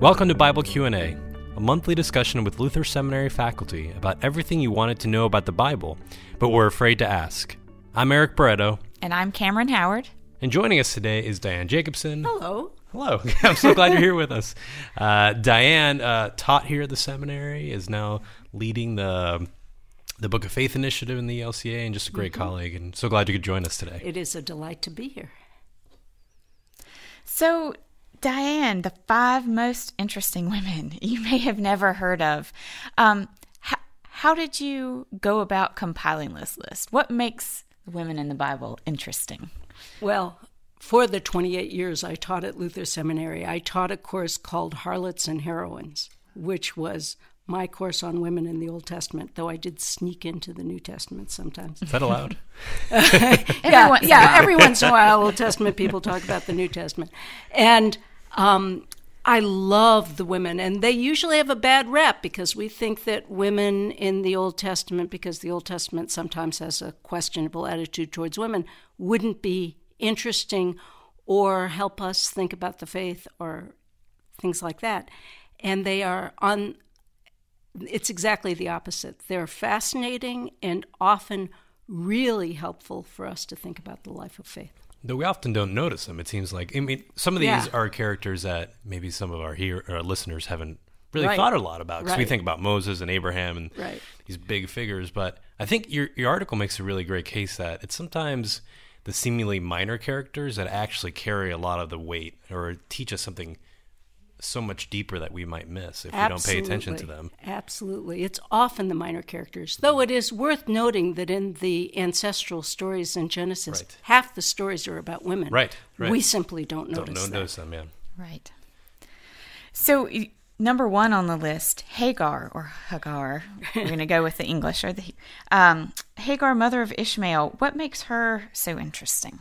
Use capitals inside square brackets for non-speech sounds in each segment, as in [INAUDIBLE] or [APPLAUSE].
Welcome to Bible Q&A, a monthly discussion with Luther Seminary faculty about everything you wanted to know about the Bible, but were afraid to ask. I'm Eric Barreto, And I'm Cameron Howard. and joining us today is Diane Jacobson. Hello. Hello. [LAUGHS] I'm so glad you're here with us. Uh, Diane uh, taught here at the seminary, is now leading the the Book of Faith initiative in the ELCA, and just a great colleague. And so glad you could join us today. It is a delight to be here. So, Diane, the five most interesting women [LAUGHS] you may have never heard of. Um, how, how did you go about compiling this list? What makes women in the Bible interesting? Well, for the 28 years I taught at Luther Seminary, I taught a course called Harlots and Heroines, which was my course on women in the Old Testament, though I did sneak into the New Testament sometimes. Is that allowed? [LAUGHS] yeah, [LAUGHS] yeah. Every once in a while, Old Testament people talk about the New Testament, and um, I love the women, and they usually have a bad rep because we think that women in the Old Testament, because the Old Testament sometimes has a questionable attitude towards women, wouldn't be interesting or help us think about the faith or things like that, and they are on. It's exactly the opposite. They're fascinating and often really helpful for us to think about the life of faith. Though we often don't notice them. It seems like I mean, some of these Yeah. are characters that maybe some of our here our listeners haven't really Right. thought a lot about because we think about Moses and Abraham and Right. these big figures. But I think your your article makes a really great case that it's sometimes the seemingly minor characters that actually carry a lot of the weight or teach us something so much deeper that we might miss if we don't pay attention to them. Absolutely. It's often the minor characters, though it is worth noting that in the ancestral stories in Genesis, Right. half the stories are about women. Right, right. We simply don't Don't notice don't that. notice them, yeah. Right. So, number one on the list, Hagar or Hagar. We're going to go with the English or the um, Hagar, mother of Ishmael. What makes her so interesting?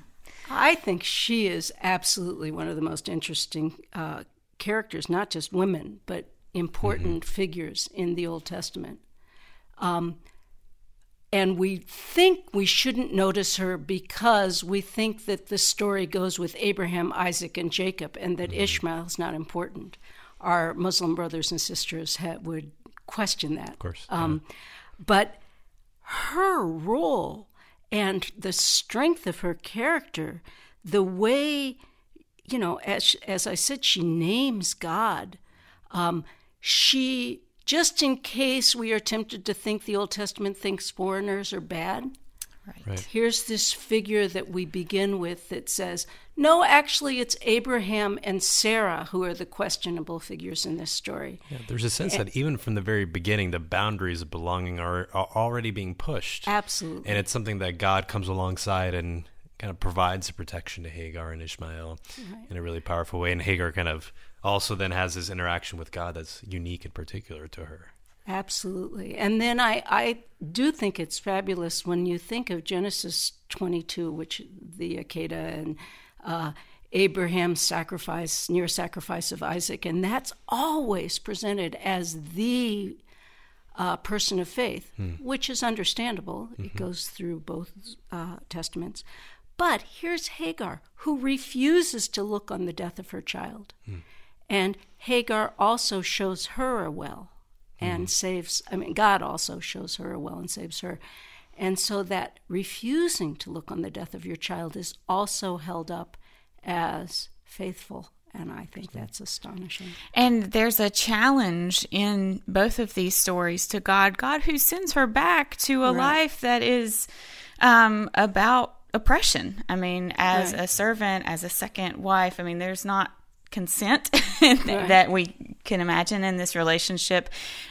I think she is absolutely one of the most interesting uh, characters, not just women, but important figures in the Old Testament. Um, and we think we shouldn't notice her because we think that the story goes with Abraham, Isaac, and Jacob, and that Ishmael is not important. Our Muslim brothers and sisters ha- would question that. Of course, Um, But her role and the strength of her character, the way, you know, as, as I said, she names God. Um, she, just in case we are tempted to think the Old Testament thinks foreigners are bad, Right. here's this figure that we begin with that says, no, actually, it's Abraham and Sarah who are the questionable figures in this story. Yeah, there's a sense that even from the very beginning, the boundaries of belonging are, are already being pushed. Absolutely. And it's something that God comes alongside and kind of provides the protection to Hagar and Ishmael in a really powerful way. And Hagar kind of also then has this interaction with God that's unique and particular to her. Absolutely. And then I, I do think it's fabulous when you think of Genesis 22, which the Akedah and uh, Abraham's sacrifice, near sacrifice of Isaac, and that's always presented as the uh, person of faith, which is understandable. It goes through both uh, testaments. But here's Hagar, who refuses to look on the death of her child. And Hagar also shows her a well and saves, I mean, God also shows her a well and saves her. And so that refusing to look on the death of your child is also held up as faithful. And I think that's astonishing. And there's a challenge in both of these stories to God, God who sends her back to a life that is um, about oppression. I mean, as Right. a servant, as a second wife, I mean, there's not consent [LAUGHS] that we can imagine in this relationship.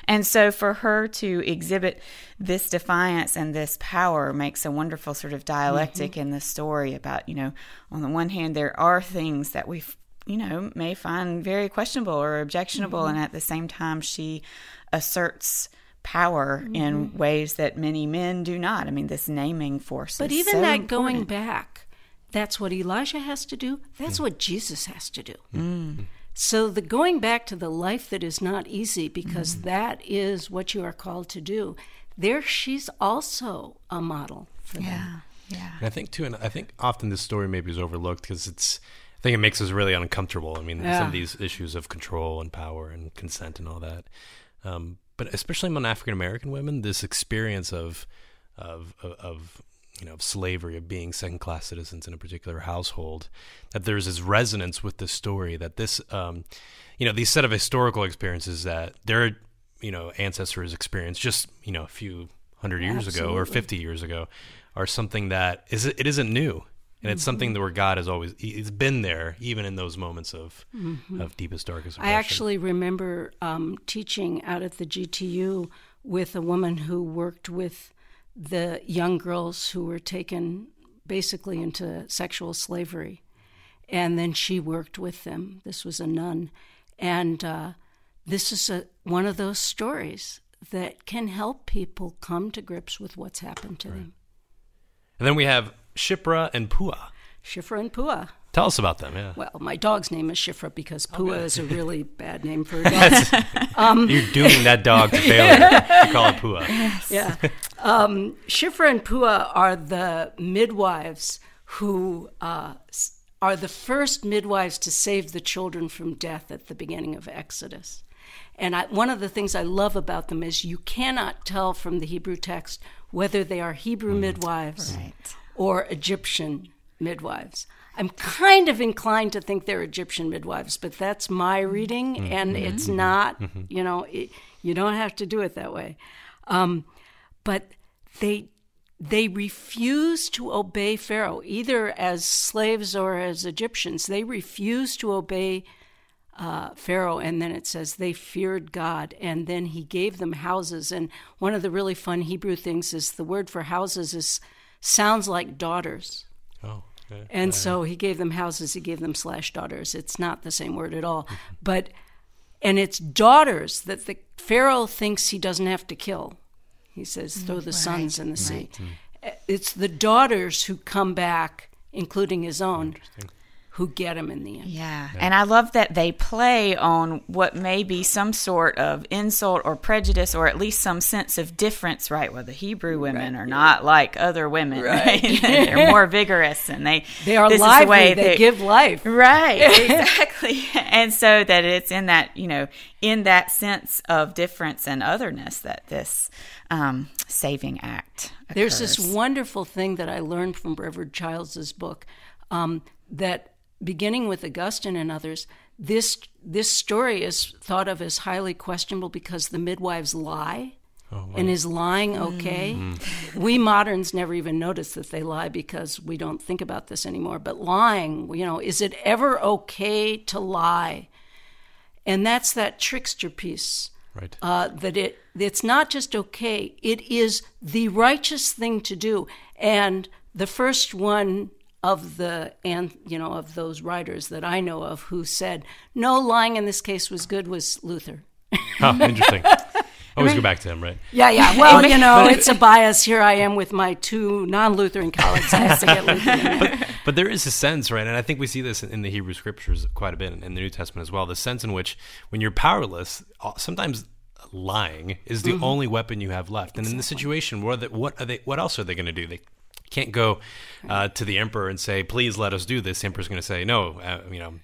And so for her to exhibit this defiance and this power makes a wonderful sort of dialectic mm-hmm. in the story about, you know, on the one hand, there are things that we you know, may find very questionable or objectionable. Mm-hmm. And at the same time, she asserts power in mm-hmm. ways that many men do not. I mean, this naming force. But is even so that going back, that's what Elijah has to do. That's mm. what Jesus has to do. Mm. Mm. So the going back to the life that is not easy, because that is what you are called to do. There, she's also a model for them. Yeah. Yeah. And I think too, and I think often this story maybe is overlooked because it's. I think it makes us really uncomfortable. I mean, Yeah. some of these issues of control and power and consent and all that. Um, but especially among African American women, this experience of, of, of, of, you know, of slavery, of being second class citizens in a particular household, that there's this resonance with this story that this, um, you know, these set of historical experiences that their, you know, ancestors experienced just, you know, a few hundred years ago or 50 years ago are something that is, it isn't new and it's something that where God has always he's been there even in those moments of of deepest darkest I actually remember um, teaching out at the GTU with a woman who worked with the young girls who were taken basically into sexual slavery. And then she worked with them. This was a nun. And uh, this is a, one of those stories that can help people come to grips with what's happened to them. and then we have Shifra and Pua. Shifra and Pua. Tell us about them. Yeah, Well, my dog's name is Shifra because Pua is a really [LAUGHS] bad name for a dog. [LAUGHS] you're dooming that dog to [LAUGHS] failure. to call it Pua. yeah. Um, Shifra and Pua are the midwives who uh, are the first midwives to save the children from death at the beginning of Exodus. And I, one of the things I love about them is you cannot tell from the Hebrew text whether they are Hebrew midwives Right. Or Egyptian midwives. I'm kind of inclined to think they're Egyptian midwives, but that's my reading, and it's not, you know, it, you don't have to do it that way. Um, but they they refuse to obey Pharaoh, either as slaves or as Egyptians. They refuse to obey uh, Pharaoh, and then it says they feared God, and then he gave them houses. And one of the really fun Hebrew things is the word for houses is sounds like daughters. Oh, okay. And so he gave them houses, he gave them slash daughters. It's not the same word at all. But, and it's daughters that the Pharaoh thinks he doesn't have to kill. He says, throw the sons in the sea. Mm-hmm. It's the daughters who come back, including his own, who get him in the end. Yeah. And I love that they play on what may be some sort of insult or prejudice or at least some sense of difference, right? Well, the Hebrew women are not like other women, right? [LAUGHS] They're [LAUGHS] more vigorous and they They are this is the way they that- give life. Right, [LAUGHS] exactly. and so that it's in that, you know, in that sense of difference and otherness that this um, saving act There's this wonderful thing that I learned from Brevard Childs's book um, that beginning with Augustine and others, this this story is thought of as highly questionable because the midwives lie. And is lying okay? We moderns never even notice that they lie because we don't think about this anymore. But lying, you know, is it ever okay to lie? And that's that trickster piece Right. uh, that it it's not just okay it is the righteous thing to do and the first one of the and you know of those writers that i know of who said no lying in this case was good was luther [LAUGHS] oh, interesting. [LAUGHS] Always go back to him, right? yeah yeah well you know it's a bias here i am with my two non-lutheran colleagues i have to get luther in there. But there is a sense, right? And I think we see this in the Hebrew scriptures quite a bit, in the New Testament as well. The sense in which, when you're powerless, uh, sometimes lying is the only weapon you have left. And in this situation, what are they, what are they? What else are they going to do? They can't go uh, to the emperor and say, "Please let us do this." The emperor's going to say, "No, uh, you know."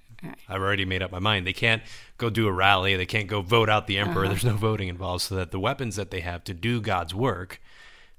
I've already made up my mind. They can't go do a rally. They can't go vote out the emperor. There's no voting involved. So that the weapons that they have to do God's work,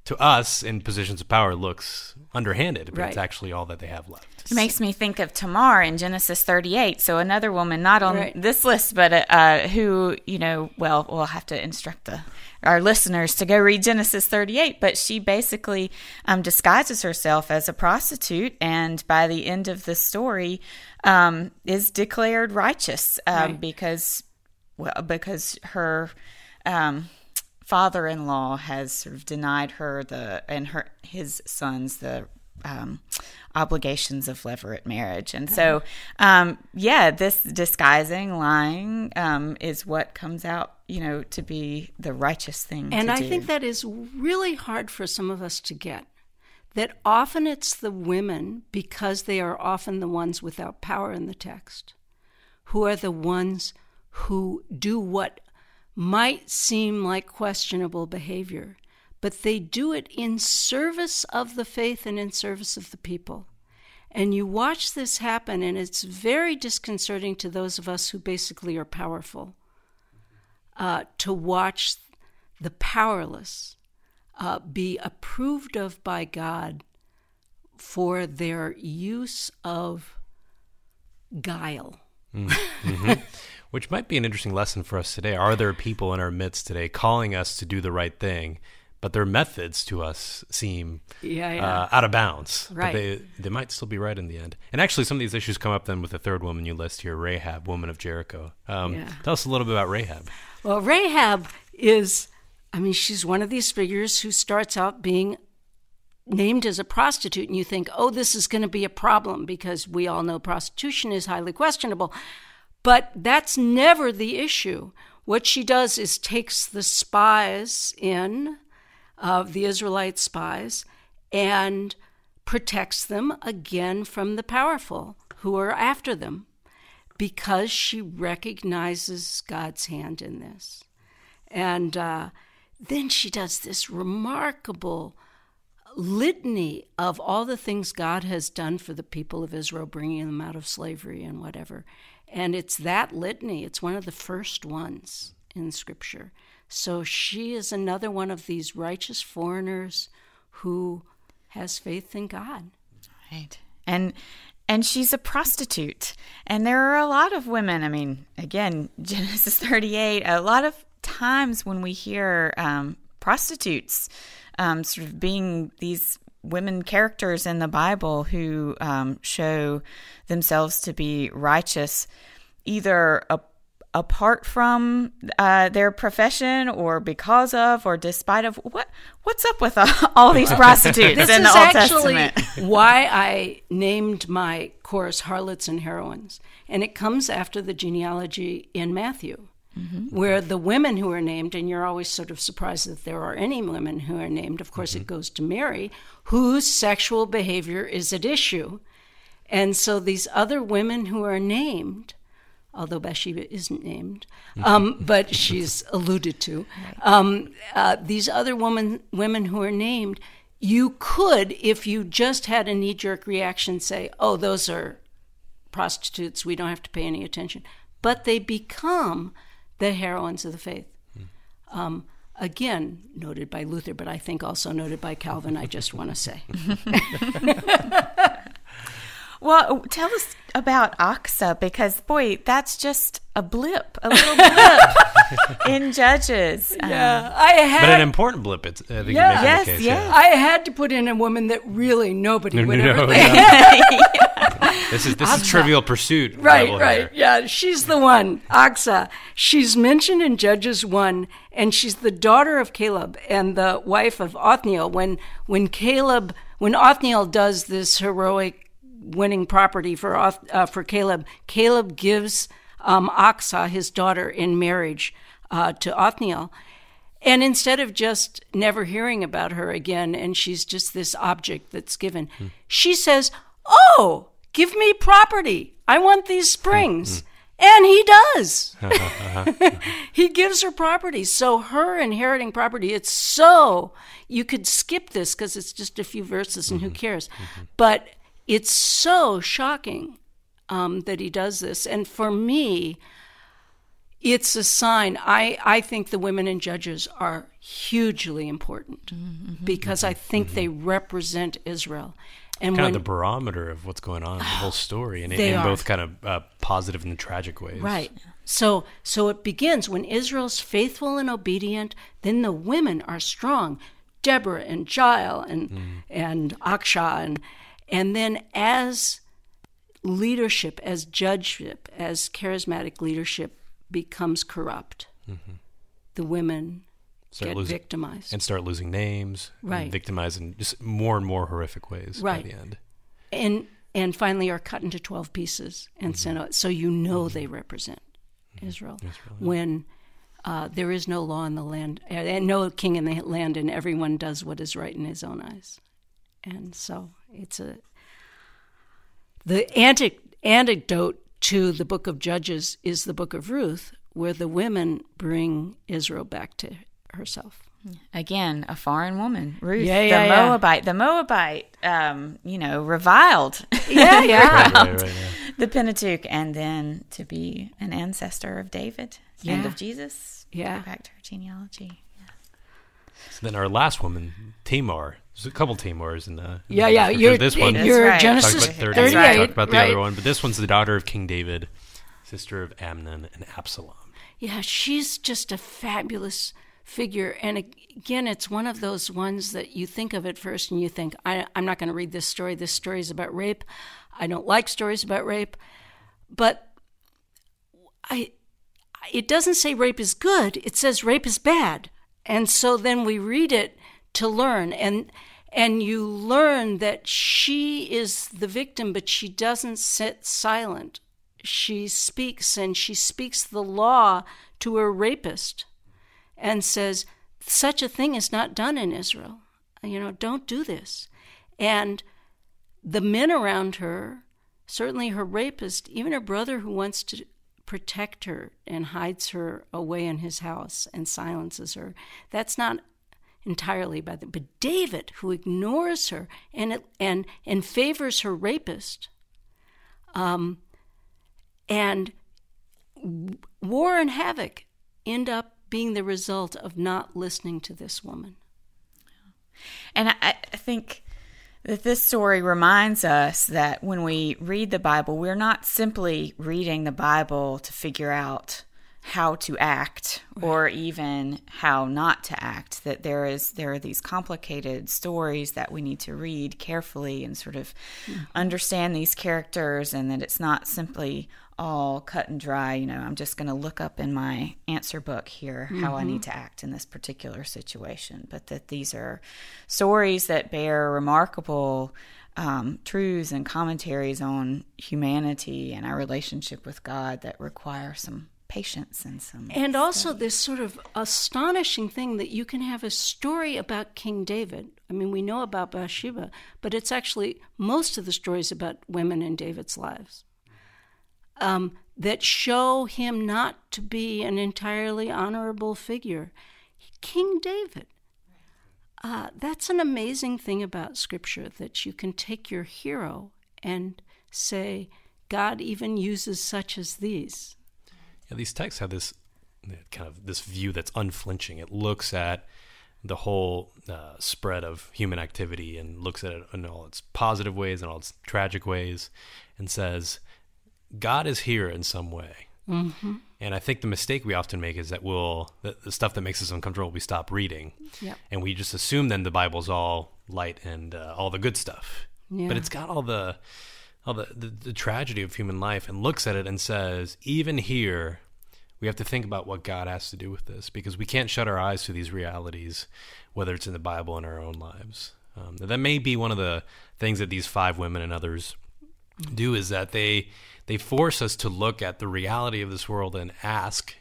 to us in positions of power, looks underhanded. But it's actually all that they have left. It makes me think of Tamar in Genesis 38. So another woman, not on Right. this list, but uh, who, you know, well, we'll have to instruct the our listeners to go read Genesis 38. But she basically um, disguises herself as a prostitute, and by the end of the story, um, is declared righteous um, Right. because, well, because her. Father-in-law has sort of denied her the and her his sons the um, obligations of levirate marriage and so um, yeah this disguising lying um, is what comes out you know to be the righteous thing And I do. think that is really hard for some of us to get. That often it's the women, because they are often the ones without power in the text, who are the ones who do what might seem like questionable behavior, but they do it in service of the faith and in service of the people. And you watch this happen, and it's very disconcerting to those of us who basically are powerful uh, to watch the powerless uh, be approved of by God for their use of guile. Mm-hmm. [LAUGHS] Which might be an interesting lesson for us today. Are there people in our midst today calling us to do the right thing, but their methods to us seem yeah, yeah. Uh, out of bounds? Right. But they, they might still be right in the end. And actually, some of these issues come up then with the third woman you list here, Rahab, woman of Jericho. Um, Yeah. Tell us a little bit about Rahab. Well, Rahab is, I mean, she's one of these figures who starts out being named as a prostitute, and you think, oh, this is going to be a problem because we all know prostitution is highly questionable. But that's never the issue. What she does is takes the spies in, of the Israelite spies, and protects them again from the powerful who are after them because she recognizes God's hand in this. And uh, then she does this remarkable litany of all the things God has done for the people of Israel, bringing them out of slavery and whatever. And it's that litany, it's one of the first ones in Scripture. So she is another one of these righteous foreigners who has faith in God. Right. And and she's a prostitute. And there are a lot of women, I mean, again, [LAUGHS] Genesis 38, a lot of times when we hear um, prostitutes um, sort of being these women characters in the Bible who um, show themselves to be righteous, either a apart from uh, their profession or because of or despite of what what's up with all, all these [LAUGHS] prostitutes This in is the Old actually Testament? why I named my course Harlots and Heroines. And it comes after the genealogy in Matthew, where the women who are named, and you're always sort of surprised that there are any women who are named, of course, it goes to Mary, whose sexual behavior is at issue. And so these other women who are named, although Bathsheba isn't named, um, but she's [LAUGHS] alluded to. Um, uh, these other woman, women who are named, you could, if you just had a knee jerk reaction, say, oh, those are prostitutes, we don't have to pay any attention. But they become the heroines of the faith. Um, again, noted by Luther, but I think also noted by Calvin, I just want to say. [LAUGHS] Well, tell us about Achsah because boy, that's just a blip, a little blip [LAUGHS] in Judges. Um, I had. But an important blip, it's, I think Yeah. you Yes, the case. yes. I had to put in a woman that really nobody No, would no, ever no, think. yeah. [LAUGHS] This is this is Trivial Pursuit. Right, right. here. Yeah, she's the one, Achsah. She's mentioned in Judges 1, and she's the daughter of Caleb and the wife of Othniel. When, when Caleb, when Othniel does this heroic winning property for, uh, for Caleb, Caleb gives um, Achsah, his daughter, in marriage uh, to Othniel. And instead of just never hearing about her again, and she's just this object that's given, hmm. she says, Oh, give me property. I want these hmm. springs. Hmm. And he does. [LAUGHS] Uh-huh, uh-huh. [LAUGHS] he gives her property. So, her inheriting property, it's so, you could skip this because it's just a few verses and who mm-hmm. cares. Mm-hmm. But it's so shocking um, that he does this. And for me, it's a sign. I, I think the women and judges are hugely important because I think they represent Israel. And Kind when of the barometer of what's going on the [SIGHS] whole story, and in both kind of uh, positive and tragic ways. Right. So so it begins when Israel's faithful and obedient, then the women are strong. Deborah and Jael and and Achsah and and then as leadership, as judgeship, as charismatic leadership becomes corrupt, the women Start get losing- victimized. and start losing names, and Right. victimized in just more and more horrific ways Right. by the end. and and finally are cut into 12 pieces and sent out so you know they represent israel, when uh, there is no law in the land uh, and no king in the land and everyone does what is right in his own eyes and so it's a the antic, antidote to the book of judges is the book of ruth where the women bring israel back to herself Again, a foreign woman, Ruth, Yeah, yeah, the yeah. Moabite. The Moabite, um, you know, reviled Yeah, [LAUGHS] yeah. [LAUGHS] Right, right, right, yeah. the Pentateuch, and then to be an ancestor of David and of Jesus. Yeah. Back to her genealogy. So then our last woman, Tamar. There's a couple Tamars in the. Yeah, in yeah. scripture. You're, this one. That's you're right. Genesis Talked about 38. That's 38. Talked about the right? other one, but this one's the daughter of King David, sister of Amnon and Absalom. Yeah, she's just a fabulous figure. And again, it's one of those ones that you think of at first and you think, I, I'm not going to read this story. This story is about rape. I don't like stories about rape. But I, it doesn't say rape is good, it says rape is bad. And so then we read it to learn. And and you learn that she is the victim, but she doesn't sit silent. She speaks and she speaks the law to her rapist and says, Such a thing is not done in Israel. You know, don't do this. And the men around her, certainly her rapist, even her brother who wants to protect her and hides her away in his house and silences her, that's not entirely by them. But David, who ignores her and and and favors her rapist, um, and war and havoc end up being the result of not listening to this woman. And I, I think that this story reminds us that when we read the Bible, we're not simply reading the Bible to figure out how to act or even how not to act that there is there are these complicated stories that we need to read carefully and sort of understand these characters and that it's not simply all cut and dry you know i'm just going to look up in my answer book here how i need to act in this particular situation but that these are stories that bear remarkable um, truths and commentaries on humanity and our relationship with god that require some patience and some And also, this sort of astonishing thing that you can have a story about King David. I mean, we know about Bathsheba, but it's actually most of the stories about women in David's lives um, that show him not to be an entirely honorable figure. King David. Uh, that's an amazing thing about Scripture that you can take your hero and say, God even uses such as these. These texts have this kind of this view that's unflinching. It looks at the whole uh, spread of human activity and looks at it in all its positive ways and all its tragic ways, and says, "God is here in some way." Mm-hmm. And I think the mistake we often make is that we'll the, the stuff that makes us uncomfortable we stop reading, Yep. and we just assume then the Bible's all light and uh, all the good stuff. Yeah. But it's got all the all the, the the tragedy of human life and looks at it and says, even here, we have to think about what God has to do with this because we can't shut our eyes to these realities, whether it's in the Bible or in our own lives. Um, that may be one of the things that these five women and others do is that they they force us to look at the reality of this world and ask,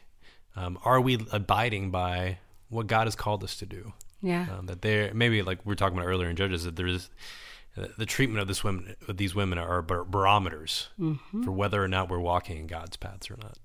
um, are we abiding by what God has called us to do? Yeah. um, that they're maybe like we were talking about earlier in Judges that there's uh, the treatment of this women of these women are bar- barometers Mm-hmm. for whether or not we're walking in God's paths or not.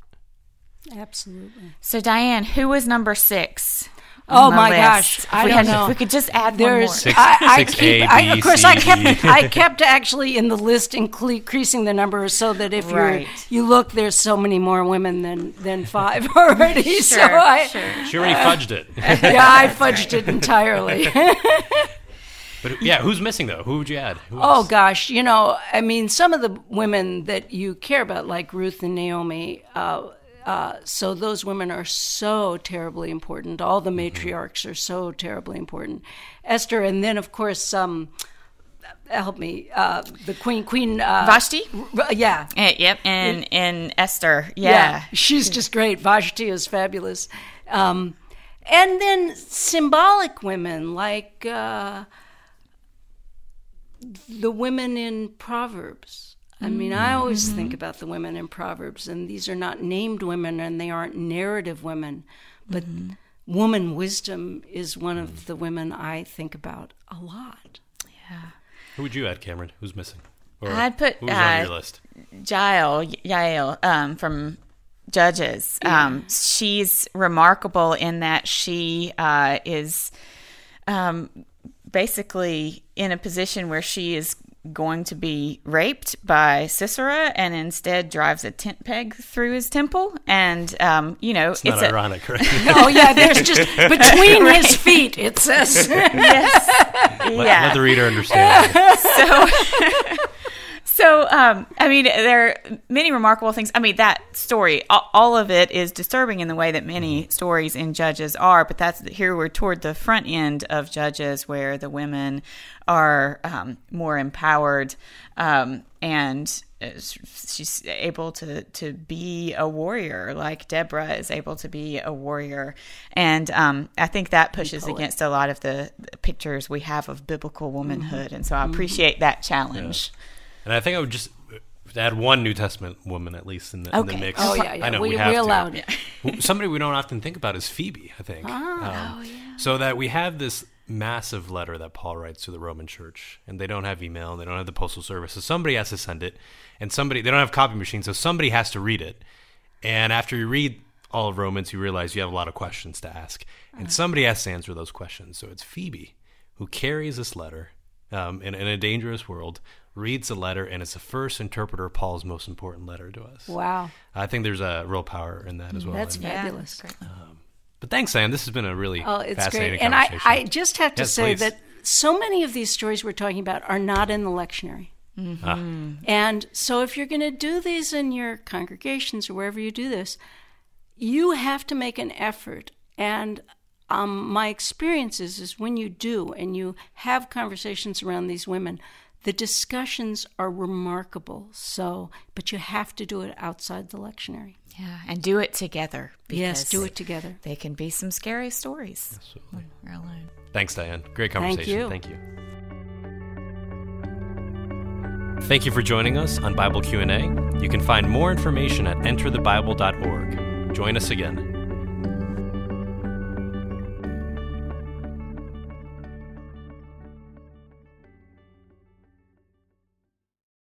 Absolutely. So Diane, who was number six? Oh my list? gosh, If I we don't had- know. If we could just add one There's more. Six- I, I six keep A, I, B, of course C, I kept D. I kept actually in the list increasing the number so that if Right. you you look there's so many more women than than five [LAUGHS] already so Sure, I sure. She already fudged it. [LAUGHS] yeah I fudged it entirely [LAUGHS] but yeah, who's missing though? Who would you add? Who oh gosh you know I mean some of the women that you care about like Ruth and Naomi uh, uh, so those women are so terribly important. All the matriarchs are so terribly important. Esther, and then of course, um, help me, uh, the queen, Queen uh, Vashti? R- yeah, Eh, yep, and and Esther. Yeah. she's just great. Vashti is fabulous. Um, and then symbolic women like uh, the women in Proverbs. I mean, I always think about the women in Proverbs, and these are not named women and they aren't narrative women, but woman wisdom is one of the women I think about a lot. Yeah. Who would you add, Cameron? Who's missing? Or I'd put, who's uh, on your list? Jael, Yael, um, from Judges. Um, she's remarkable in that she uh, is um, basically in a position where she is going to be raped by Sisera and instead drives a tent peg through his temple. And, um, you know, It's not a- ironic, right? [LAUGHS] Oh yeah, there's just [LAUGHS] between his feet. It says. [LAUGHS] yes. let, yeah. let the reader understand. so so um i mean there are many remarkable things. I mean that story all of it is disturbing in the way that many stories in judges are but that's here we're toward the front end of judges where the women are um, more empowered um, and uh, she's able to to be a warrior like Deborah is able to be a warrior. And um, I think that pushes against a lot of the the pictures we have of biblical womanhood and so I appreciate that challenge And I think I would just add one New Testament woman at least in the, in the Okay. mix. Oh yeah, yeah. I know we, we, have to. allowed it. [LAUGHS] Who- Somebody we don't often think about is Phoebe. I think. Ah. Um, Oh, So that we have this massive letter that Paul writes to the Roman Church, and they don't have email, and they don't have the postal service, so somebody has to send it, and somebody they don't have copy machines, so somebody has to read it. And after you read all of Romans, you realize you have a lot of questions to ask, and somebody has to answer those questions. So it's Phoebe who carries this letter um, in, in a dangerous world, reads the letter, and it's the first interpreter of Paul's most important letter to us. Wow, I think there's a real power in that as well. that's And- fabulous. but thanks, Sam. This has been a really Oh, it's fascinating great. And I, conversation. I just have to Yes, say please. that so many of these stories we're talking about are not in the lectionary. Ah. And so if you're going to do these in your congregations or wherever you do this, you have to make an effort. And um, my experience is, is when you do and you have conversations around these women, the discussions are remarkable. So, but you have to do it outside the lectionary. yeah and do it together Yes, do it together. they can be some scary stories when we're alone Thanks, Diane. Great Thank conversation. you. Thank you. Thank you for joining us on Bible Q&A. You can find more information at enterthebible.org. Join us again.